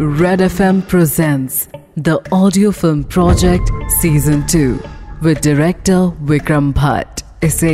Red FM presents the audio film project season 2 with director Vikram Bhatt. इसे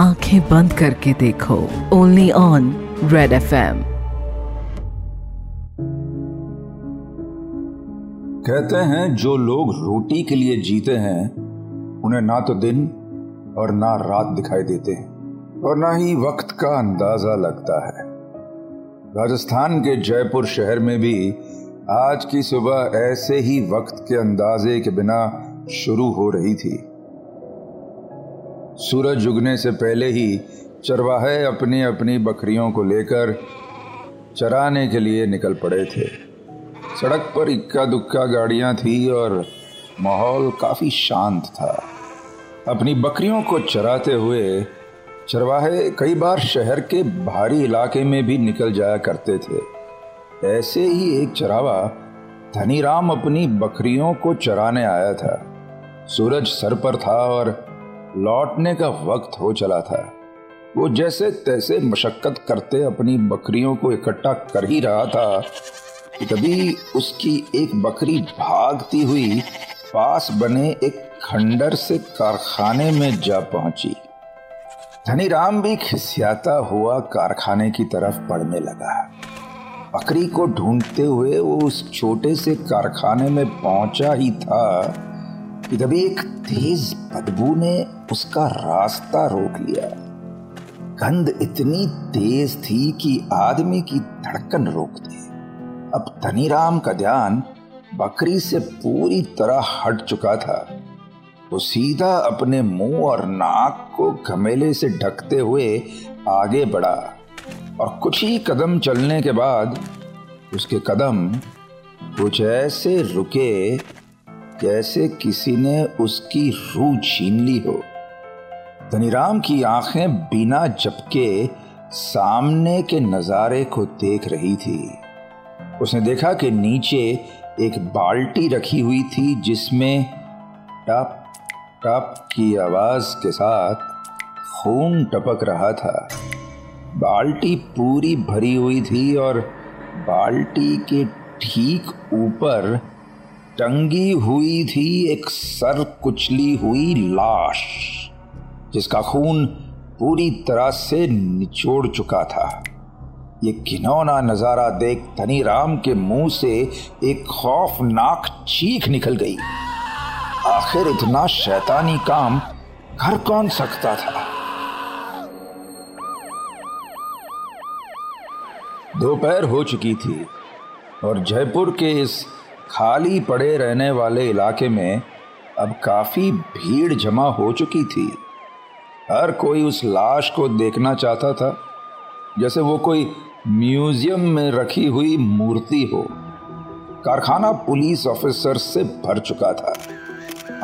आँखें बंद करके देखो। ओनली ऑन रेड एफएम कहते हैं जो लोग रोटी के लिए जीते हैं, उन्हें ना तो दिन और ना रात दिखाई देते हैं, और ना ही वक्त का अंदाज़ा लगता है। राजस्थान के जयपुर शहर में भी आज की सुबह ऐसे ही वक्त के अंदाजे के बिना शुरू हो रही थी। सूरज उगने से पहले ही चरवाहे अपनी अपनी बकरियों को लेकर चराने के लिए निकल पड़े थे। सड़क पर इक्का दुक्का गाड़ियाँ थी और माहौल काफ़ी शांत था। अपनी बकरियों को चराते हुए चरवाहे कई बार शहर के भारी इलाके में भी निकल जाया करते थे। ऐसे ही एक चरावा धनीराम अपनी बकरियों को चराने आया था। सूरज सर पर था और लौटने का वक्त हो चला था। वो जैसे तैसे मशक्कत करते अपनी बकरियों को इकट्ठा कर ही रहा था कि तभी उसकी एक बकरी भागती हुई पास बने एक खंडर से कारखाने में जा पहुँची। धनीराम भी खिसियाता हुआ कारखाने की तरफ़ बढ़ने लगा। बकरी को ढूंढते हुए वो उस छोटे से कारखाने में पहुँचा ही था कि तभी एक तेज बदबू ने उसका रास्ता रोक लिया। गंध इतनी तेज थी कि आदमी की धड़कन रोक दी अब धनीराम का ध्यान बकरी से पूरी तरह हट चुका था। वो सीधा अपने मुँह और नाक को घमेले से ढकते हुए आगे बढ़ा। और कुछ ही कदम चलने के बाद उसके कदम कुछ ऐसे रुके जैसे किसी ने उसकी रूह छीन ली हो। धनीराम की आँखें बिना झपके सामने के नजारे को देख रही थी। उसने देखा कि नीचे एक बाल्टी रखी हुई थी जिसमें टप टप की आवाज़ के साथ खून टपक रहा था। बाल्टी पूरी भरी हुई थी और बाल्टी के ठीक ऊपर टंगी हुई थी एक सर कुचली हुई लाश, जिसका खून पूरी तरह से निचोड़ चुका था। ये घिनौना नज़ारा देख धनीराम के मुँह से एक खौफनाक चीख निकल गई। आखिर इतना शैतानी काम कर कौन सकता था? दोपहर हो चुकी थी और जयपुर के इस खाली पड़े रहने वाले इलाके में अब काफ़ी भीड़ जमा हो चुकी थी। हर कोई उस लाश को देखना चाहता था, जैसे वो कोई म्यूज़ियम में रखी हुई मूर्ति हो। कारखाना पुलिस ऑफिसर से भर चुका था।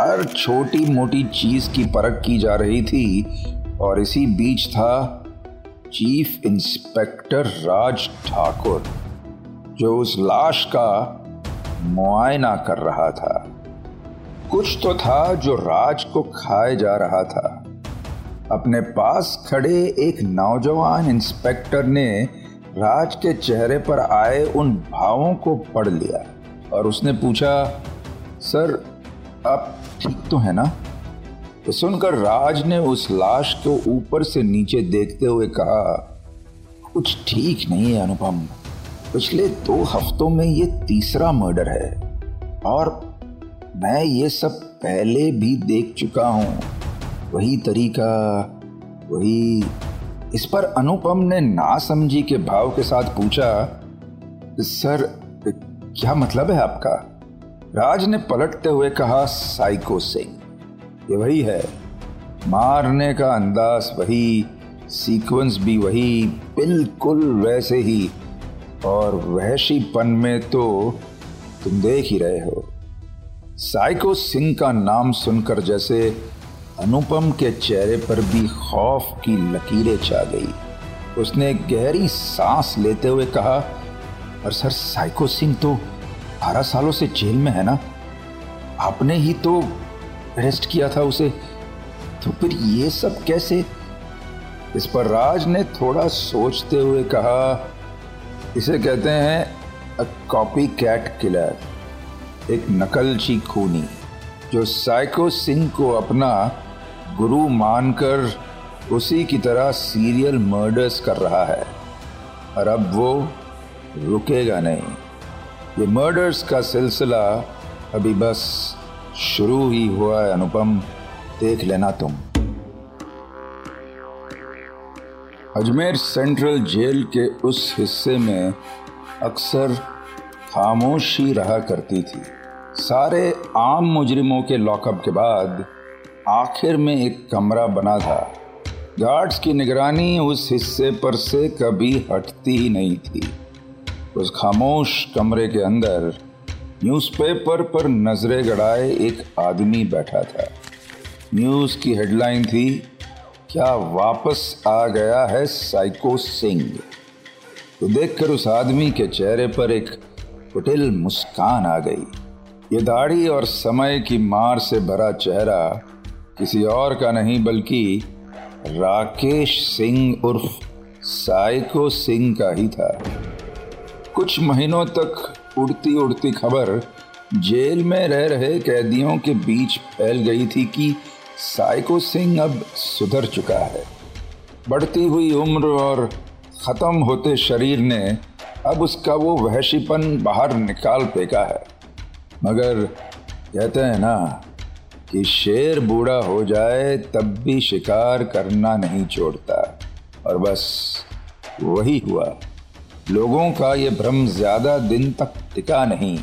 हर छोटी मोटी चीज़ की परख की जा रही थी और इसी बीच था चीफ इंस्पेक्टर राज ठाकुर, जो उस लाश का मुआयना कर रहा था। कुछ तो था जो राज को खाए जा रहा था। अपने पास खड़े एक नौजवान इंस्पेक्टर ने राज के चेहरे पर आए उन भावों को पढ़ लिया और उसने पूछा, सर, आप ठीक तो है ना? तो सुनकर राज ने उस लाश को ऊपर से नीचे देखते हुए कहा, कुछ ठीक नहीं है, अनुपम। पिछले दो हफ्तों में ये तीसरा मर्डर है और मैं ये सब पहले भी देख चुका हूँ। वही तरीका, वही इस पर अनुपम ने ना समझी के भाव के साथ पूछा, सर, क्या मतलब है आपका? राज ने पलटते हुए कहा, साइको सिंह। ये वही है। मारने का अंदाज वही सीक्वेंस भी वही, बिल्कुल वैसे ही। और वहशीपन में तो तुम देख ही रहे हो। साइको सिंह का नाम सुनकर जैसे अनुपम के चेहरे पर भी खौफ की लकीरें छा गई। उसने गहरी सांस लेते हुए कहा, और सर, साइको सिंह तो बारह सालों से जेल में है ना? आपने ही तो अरेस्ट किया था उसे तो फिर ये सब कैसे? इस पर राज ने थोड़ा सोचते हुए कहा, इसे कहते हैं अ कॉपी कैट किलर एक नकलची खूनी, जो साइको सिंह को अपना गुरु मानकर उसी की तरह सीरियल मर्डर्स कर रहा है। और अब वो रुकेगा नहीं। ये मर्डर्स का सिलसिला अभी बस शुरू ही हुआ है अनुपम। देख लेना तुम। अजमेर सेंट्रल जेल के उस हिस्से में अक्सर खामोशी रहा करती थी। सारे आम मुजरिमों के लॉकअप के बाद आखिर में एक कमरा बना था। गार्ड्स की निगरानी उस हिस्से पर से कभी हटती ही नहीं थी। उस खामोश कमरे के अंदर न्यूज़पेपर पर नज़रें गड़ाए एक आदमी बैठा था। न्यूज़ की हेडलाइन थी, क्या वापस आ गया है साइको सिंह तो देखकर उस आदमी के चेहरे पर एक कुटिल मुस्कान आ गई। ये दाढ़ी और समय की मार से भरा चेहरा किसी और का नहीं, बल्कि राकेश सिंह उर्फ़ साइको सिंह का ही था। कुछ महीनों तक उड़ती उड़ती खबर जेल में रह रहे कैदियों के बीच फैल गई थी कि साइको सिंह अब सुधर चुका है। बढ़ती हुई उम्र और ख़त्म होते शरीर ने अब उसका वो वहशीपन बाहर निकाल फेंका है। मगर कहते हैं ना कि शेर बूढ़ा हो जाए तब भी शिकार करना नहीं छोड़ता। और बस वही हुआ। लोगों का ये भ्रम ज़्यादा दिन तक टिका नहीं।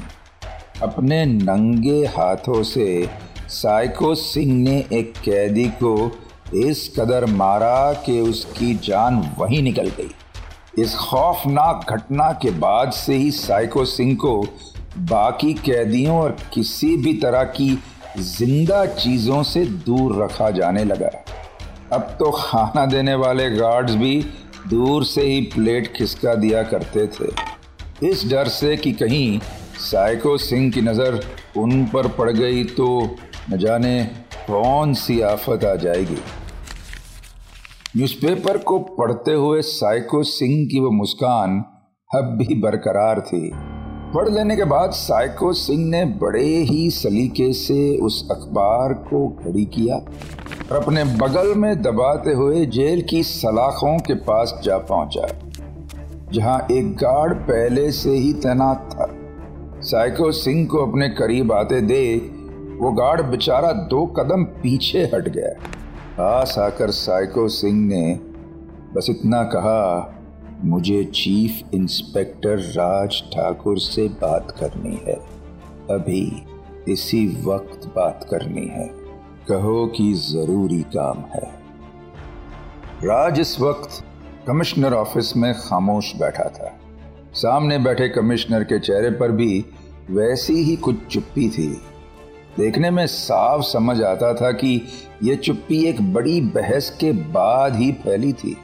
अपने नंगे हाथों से साइको सिंह ने एक कैदी को इस कदर मारा कि उसकी जान वहीं निकल गई। इस खौफनाक घटना के बाद से ही साइको सिंह को बाकी कैदियों और किसी भी तरह की ज़िंदा चीज़ों से दूर रखा जाने लगा। अब तो खाना देने वाले गार्ड्स भी दूर से ही प्लेट खिसका दिया करते थे। इस डर से कि कहीं साइको सिंह की नज़र उन पर पड़ गई तो न जाने कौन सी आफत आ जाएगी। न्यूज़पेपर को पढ़ते हुए साइको सिंह की वो मुस्कान अब भी बरकरार थी। पढ़ लेने के बाद साइको सिंह ने बड़े ही सलीके से उस अखबार को खड़ी किया। और अपने बगल में दबाते हुए जेल की सलाखों के पास जा पहुँचा, जहाँ एक गार्ड पहले से ही तैनात था। साइको सिंह को अपने करीब आते देख, वो गार्ड बेचारा दो कदम पीछे हट गया। पास आकर साइको सिंह ने बस इतना कहा, मुझे चीफ इंस्पेक्टर राज ठाकुर से बात करनी है। अभी इसी वक्त बात करनी है। कहो कि ज़रूरी काम है। राज इस वक्त कमिश्नर ऑफ़िस में खामोश बैठा था। सामने बैठे कमिश्नर के चेहरे पर भी वैसी ही कुछ चुप्पी थी। देखने में साफ़ समझ आता था कि यह चुप्पी एक बड़ी बहस के बाद ही फैली थी।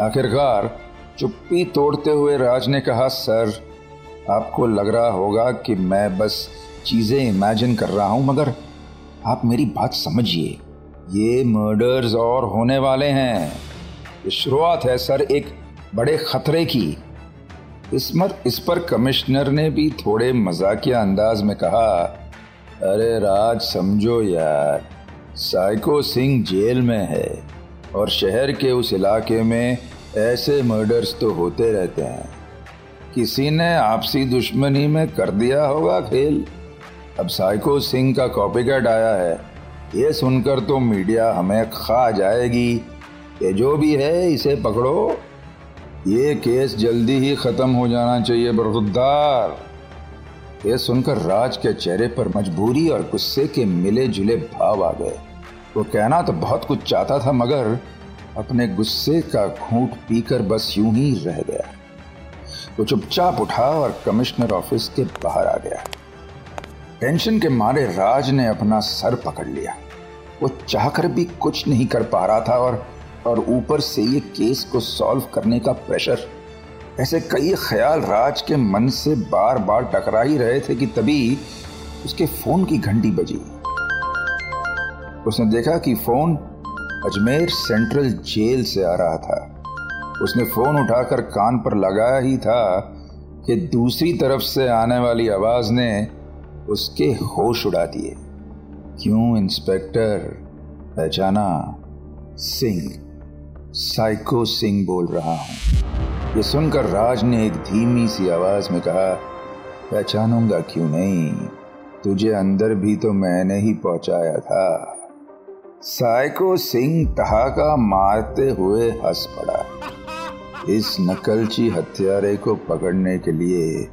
आखिरकार चुप्पी तोड़ते हुए राज ने कहा, सर, आपको लग रहा होगा कि मैं बस चीज़ें इमेजिन कर रहा हूँ, मगर आप मेरी बात समझिए। ये मर्डर्स और होने वाले हैं। ये शुरुआत है सर एक बड़े खतरे की। इस मर इस पर कमिश्नर ने भी थोड़े मजाकिया अंदाज में कहा, अरे राज, समझो यार, साइको सिंह जेल में है और शहर के उस इलाके में ऐसे मर्डर्स तो होते रहते हैं। किसी ने आपसी दुश्मनी में कर दिया होगा खेल। अब साइको सिंह का कॉपी कैट आया है। ये सुनकर तो मीडिया हमें खा जाएगी। ये जो भी है, इसे पकड़ो। ये केस जल्दी ही ख़त्म हो जाना चाहिए बरखुद्दार यह सुनकर राज के चेहरे पर मजबूरी और गुस्से के मिले जुले भाव आ गए। वो कहना तो बहुत कुछ चाहता था, मगर अपने गुस्से का घूंट पीकर बस यूँ ही रह गया। वो चुपचाप उठा और कमिश्नर ऑफ़िस के बाहर आ गया। टेंशन के मारे राज ने अपना सर पकड़ लिया। वो चाहकर भी कुछ नहीं कर पा रहा था और और ऊपर से ये केस को सॉल्व करने का प्रेशर। ऐसे कई ख्याल राज के मन से बार बार टकरा ही रहे थे कि तभी उसके फ़ोन की घंटी बजी। उसने देखा कि फ़ोन अजमेर सेंट्रल जेल से आ रहा था। उसने फ़ोन उठाकर कान पर लगाया ही था कि दूसरी तरफ़ से आने वाली आवाज़ ने उसके होश उड़ा दिए। क्यों, इंस्पेक्टर? पहचाना, सिंह। साइको सिंह बोल रहा हूँ। ये सुनकर राज ने एक धीमी सी आवाज़ में कहा, पहचानूँगा क्यों नहीं? तुझे अंदर भी तो मैंने ही पहुँचाया था। साइको सिंह ठहाका मारते हुए हंस पड़ा। इस नकलची हत्यारे को पकड़ने के लिए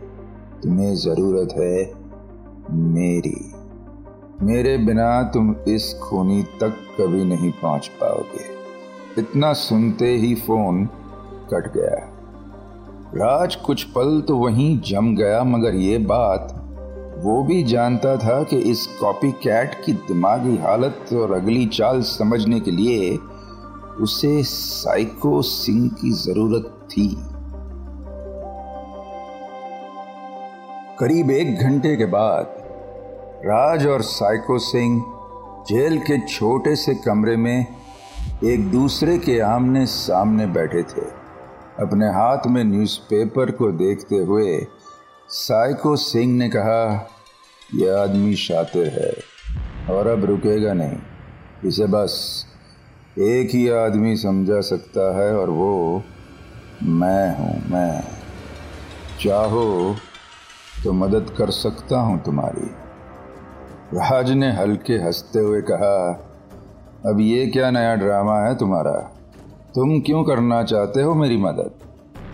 तुम्हें ज़रूरत है मेरी। मेरे बिना तुम इस खूनी तक कभी नहीं पहुँच पाओगे। इतना सुनते ही फ़ोन कट गया। राज कुछ पल तो वहीं जम गया, मगर ये बात वो भी जानता था कि इस कॉपी कैट की दिमागी हालत और अगली चाल समझने के लिए उसे साइको सिंह की ज़रूरत थी। करीब एक घंटे के बाद राज और साइको सिंह जेल के छोटे से कमरे में एक दूसरे के आमने सामने बैठे थे। अपने हाथ में न्यूज़पेपर को देखते हुए साइको सिंह ने कहा यह आदमी शातिर है और अब रुकेगा नहीं। इसे बस एक ही आदमी समझा सकता है और वो मैं हूँ, मैं। चाहो तो मदद कर सकता हूँ तुम्हारी। राज ने हल्के हँसते हुए कहा, अब ये क्या नया ड्रामा है तुम्हारा? तुम क्यों करना चाहते हो मेरी मदद?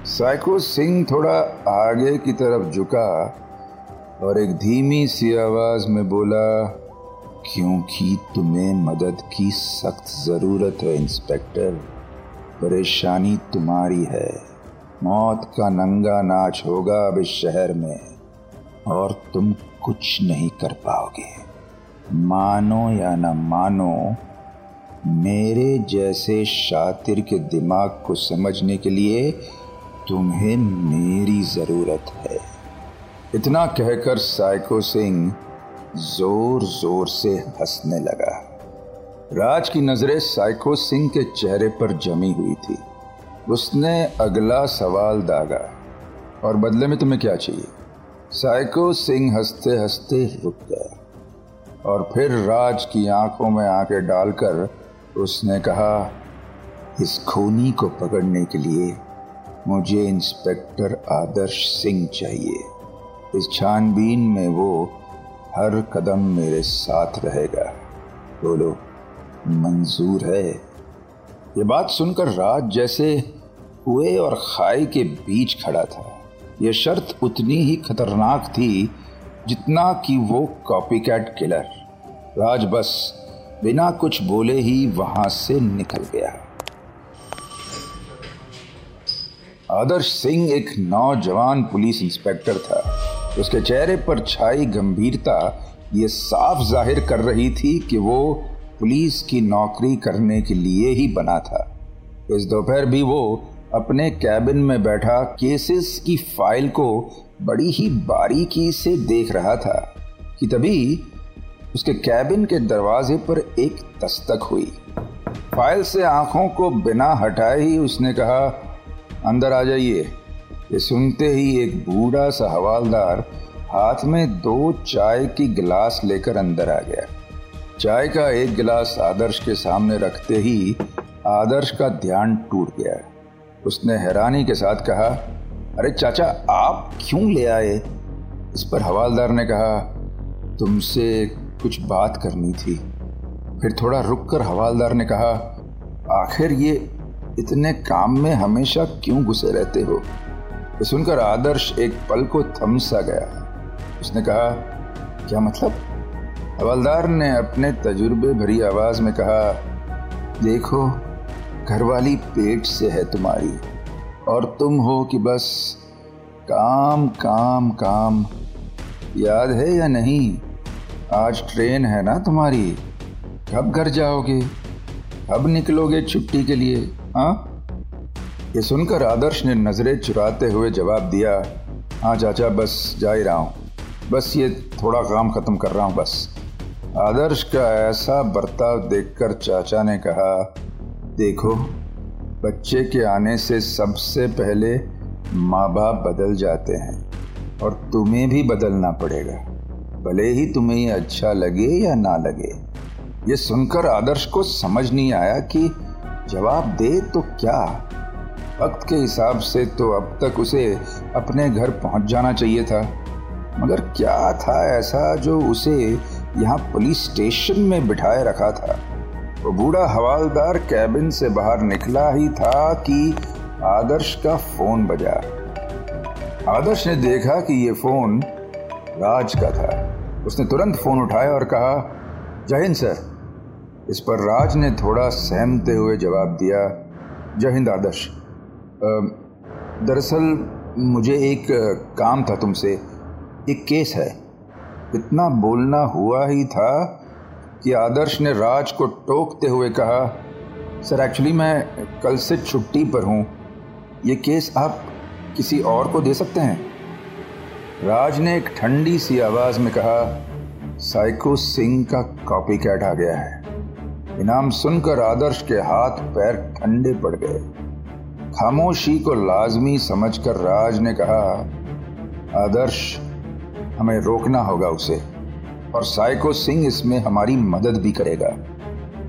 साइको सिंह थोड़ा आगे की तरफ़ झुका और एक धीमी सी आवाज़ में बोला, क्योंकि तुम्हें मदद की सख्त ज़रूरत है, इंस्पेक्टर। परेशानी तुम्हारी है। मौत का नंगा नाच होगा अब इस शहर में और तुम कुछ नहीं कर पाओगे। मानो या न मानो, मेरे जैसे शातिर के दिमाग को समझने के लिए तुम्हें मेरी ज़रूरत है। इतना कहकर साइको सिंह ज़ोर ज़ोर से हंसने लगा। राज की नज़रें साइको सिंह के चेहरे पर जमी हुई थी। उसने अगला सवाल दागा, और बदले में तुम्हें क्या चाहिए? साइको सिंह हँसते हँसते रुक गया। और फिर राज की आँखों में आँखें डालकर उसने कहा, इस खूनी को पकड़ने के लिए मुझे इंस्पेक्टर आदर्श सिंह चाहिए। इस छानबीन में वो हर कदम मेरे साथ रहेगा। बोलो, मंजूर है। ये बात सुनकर राज जैसे कुएँ और खाई के बीच खड़ा था। यह शर्त उतनी ही खतरनाक थी जितना कि वो कॉपी कैट किलर राज बस, बिना कुछ बोले ही वहाँ से निकल गया। आदर्श सिंह एक नौजवान पुलिस इंस्पेक्टर था। उसके चेहरे पर छाई गंभीरता ये साफ़ ज़ाहिर कर रही थी कि वो पुलिस की नौकरी करने के लिए ही बना था। इस दोपहर भी वो अपने कैबिन में बैठा केसेस की फ़ाइल को बड़ी ही बारीकी से देख रहा था कि तभी उसके कैबिन के दरवाजे पर एक दस्तक हुई। फ़ाइल से आँखों को बिना हटाए ही उसने कहा, अंदर आ जाइए। ये सुनते ही एक बूढ़ा सा हवालदार हाथ में दो चाय की गिलास लेकर अंदर आ गया। चाय का एक गिलास आदर्श के सामने रखते ही आदर्श का ध्यान टूट गया। उसने हैरानी के साथ कहा, अरे चाचा, आप क्यों ले आए? इस पर हवालदार ने कहा, तुमसे कुछ बात करनी थी। फिर थोड़ा रुककर हवालदार ने कहा, आखिर ये इतने काम में हमेशा क्यों घुसे रहते हो? ये सुनकर आदर्श एक पल को थम सा गया। उसने कहा, क्या मतलब? हवलदार ने अपने तजुर्बे भरी आवाज़ में कहा, देखो घरवाली पेट से है तुम्हारी। और तुम हो कि बस काम काम काम। याद है या नहीं? आज ट्रेन है ना तुम्हारी? कब घर जाओगे। कब निकलोगे छुट्टी के लिए हाँ? ये सुनकर आदर्श ने नज़रें चुराते हुए जवाब दिया हाँ चाचा, बस जा ही रहा हूँ। बस ये थोड़ा काम खत्म कर रहा हूँ, बस। आदर्श का ऐसा बर्ताव देखकर चाचा ने कहा देखो, बच्चे के आने से सबसे पहले माँ बाप बदल जाते हैं और तुम्हें भी बदलना पड़ेगा। भले ही तुम्हें अच्छा लगे या ना लगे। ये सुनकर आदर्श को समझ नहीं आया कि जवाब दे तो क्या? वक्त के हिसाब से तो अब तक उसे अपने घर पहुँच जाना चाहिए था। मगर क्या था ऐसा जो उसे यहाँ पुलिस स्टेशन में बिठाए रखा था? बूढ़ा हवालदार कैबिन से बाहर निकला ही था कि आदर्श का फ़ोन बजा। आदर्श ने देखा कि ये फ़ोन राज का था। उसने तुरंत फ़ोन उठाया और कहा, जय हिंद, सर। इस पर राज ने थोड़ा सहमते हुए जवाब दिया, जय हिंद, आदर्श। दरअसल मुझे एक काम था तुमसे। एक केस है। इतना बोलना हुआ ही था कि आदर्श ने राज को टोकते हुए कहा, सर एक्चुअली मैं कल से छुट्टी पर हूँ। ये केस आप किसी और को दे सकते हैं? राज ने एक ठंडी सी आवाज़ में कहा, साइको सिंह का कॉपी कैट आ गया है। इनाम सुनकर आदर्श के हाथ पैर ठंडे पड़ गए। खामोशी को लाजमी समझकर राज ने कहा, आदर्श, हमें रोकना होगा उसे। और साइको सिंह इसमें हमारी मदद भी करेगा।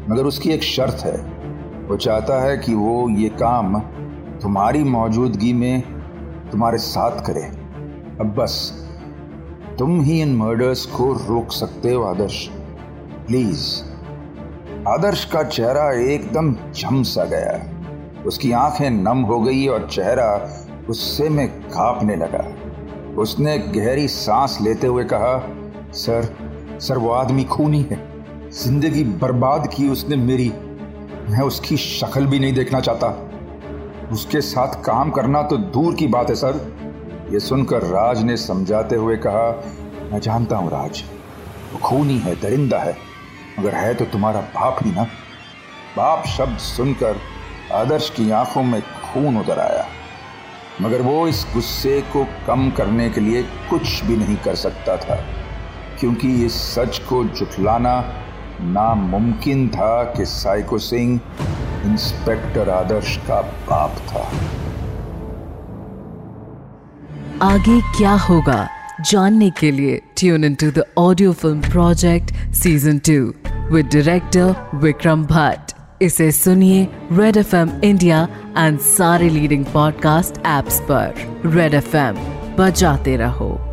मगर उसकी एक शर्त है। वो चाहता है कि वो ये काम तुम्हारी मौजूदगी में तुम्हारे साथ करे। अब बस, तुम ही इन मर्डर्स को रोक सकते हो, आदर्श। प्लीज़, आदर्श का चेहरा एकदम झमसा गया। उसकी आँखें नम हो गई और चेहरा गुस्से में कांपने लगा। उसने गहरी सांस लेते हुए कहा, सर सर वो आदमी खूनी है। ज़िंदगी बर्बाद की उसने मेरी। मैं उसकी शक्ल भी नहीं देखना चाहता। उसके साथ काम करना तो दूर की बात है, सर। ये सुनकर राज ने समझाते हुए कहा, मैं जानता हूँ राज, वो खूनी है, दरिंदा है। मगर है तो तुम्हारा बाप ही ना? बाप शब्द सुनकर आदर्श की आँखों में खून उतर आया। मगर वो इस गुस्से को कम करने के लिए कुछ भी नहीं कर सकता था। क्योंकि इस सच को जुटलाना नामुमकिन था कि साइको सिंह इंस्पेक्टर आदर्श का बाप था। आगे क्या होगा जानने के लिए tune in to the audio film project season two with director Vikram Bhatt इसे सुनिए red F M India and सारे लीडिंग पॉडकास्ट एप्स पर। रेड एफ़ एम बजाते रहो।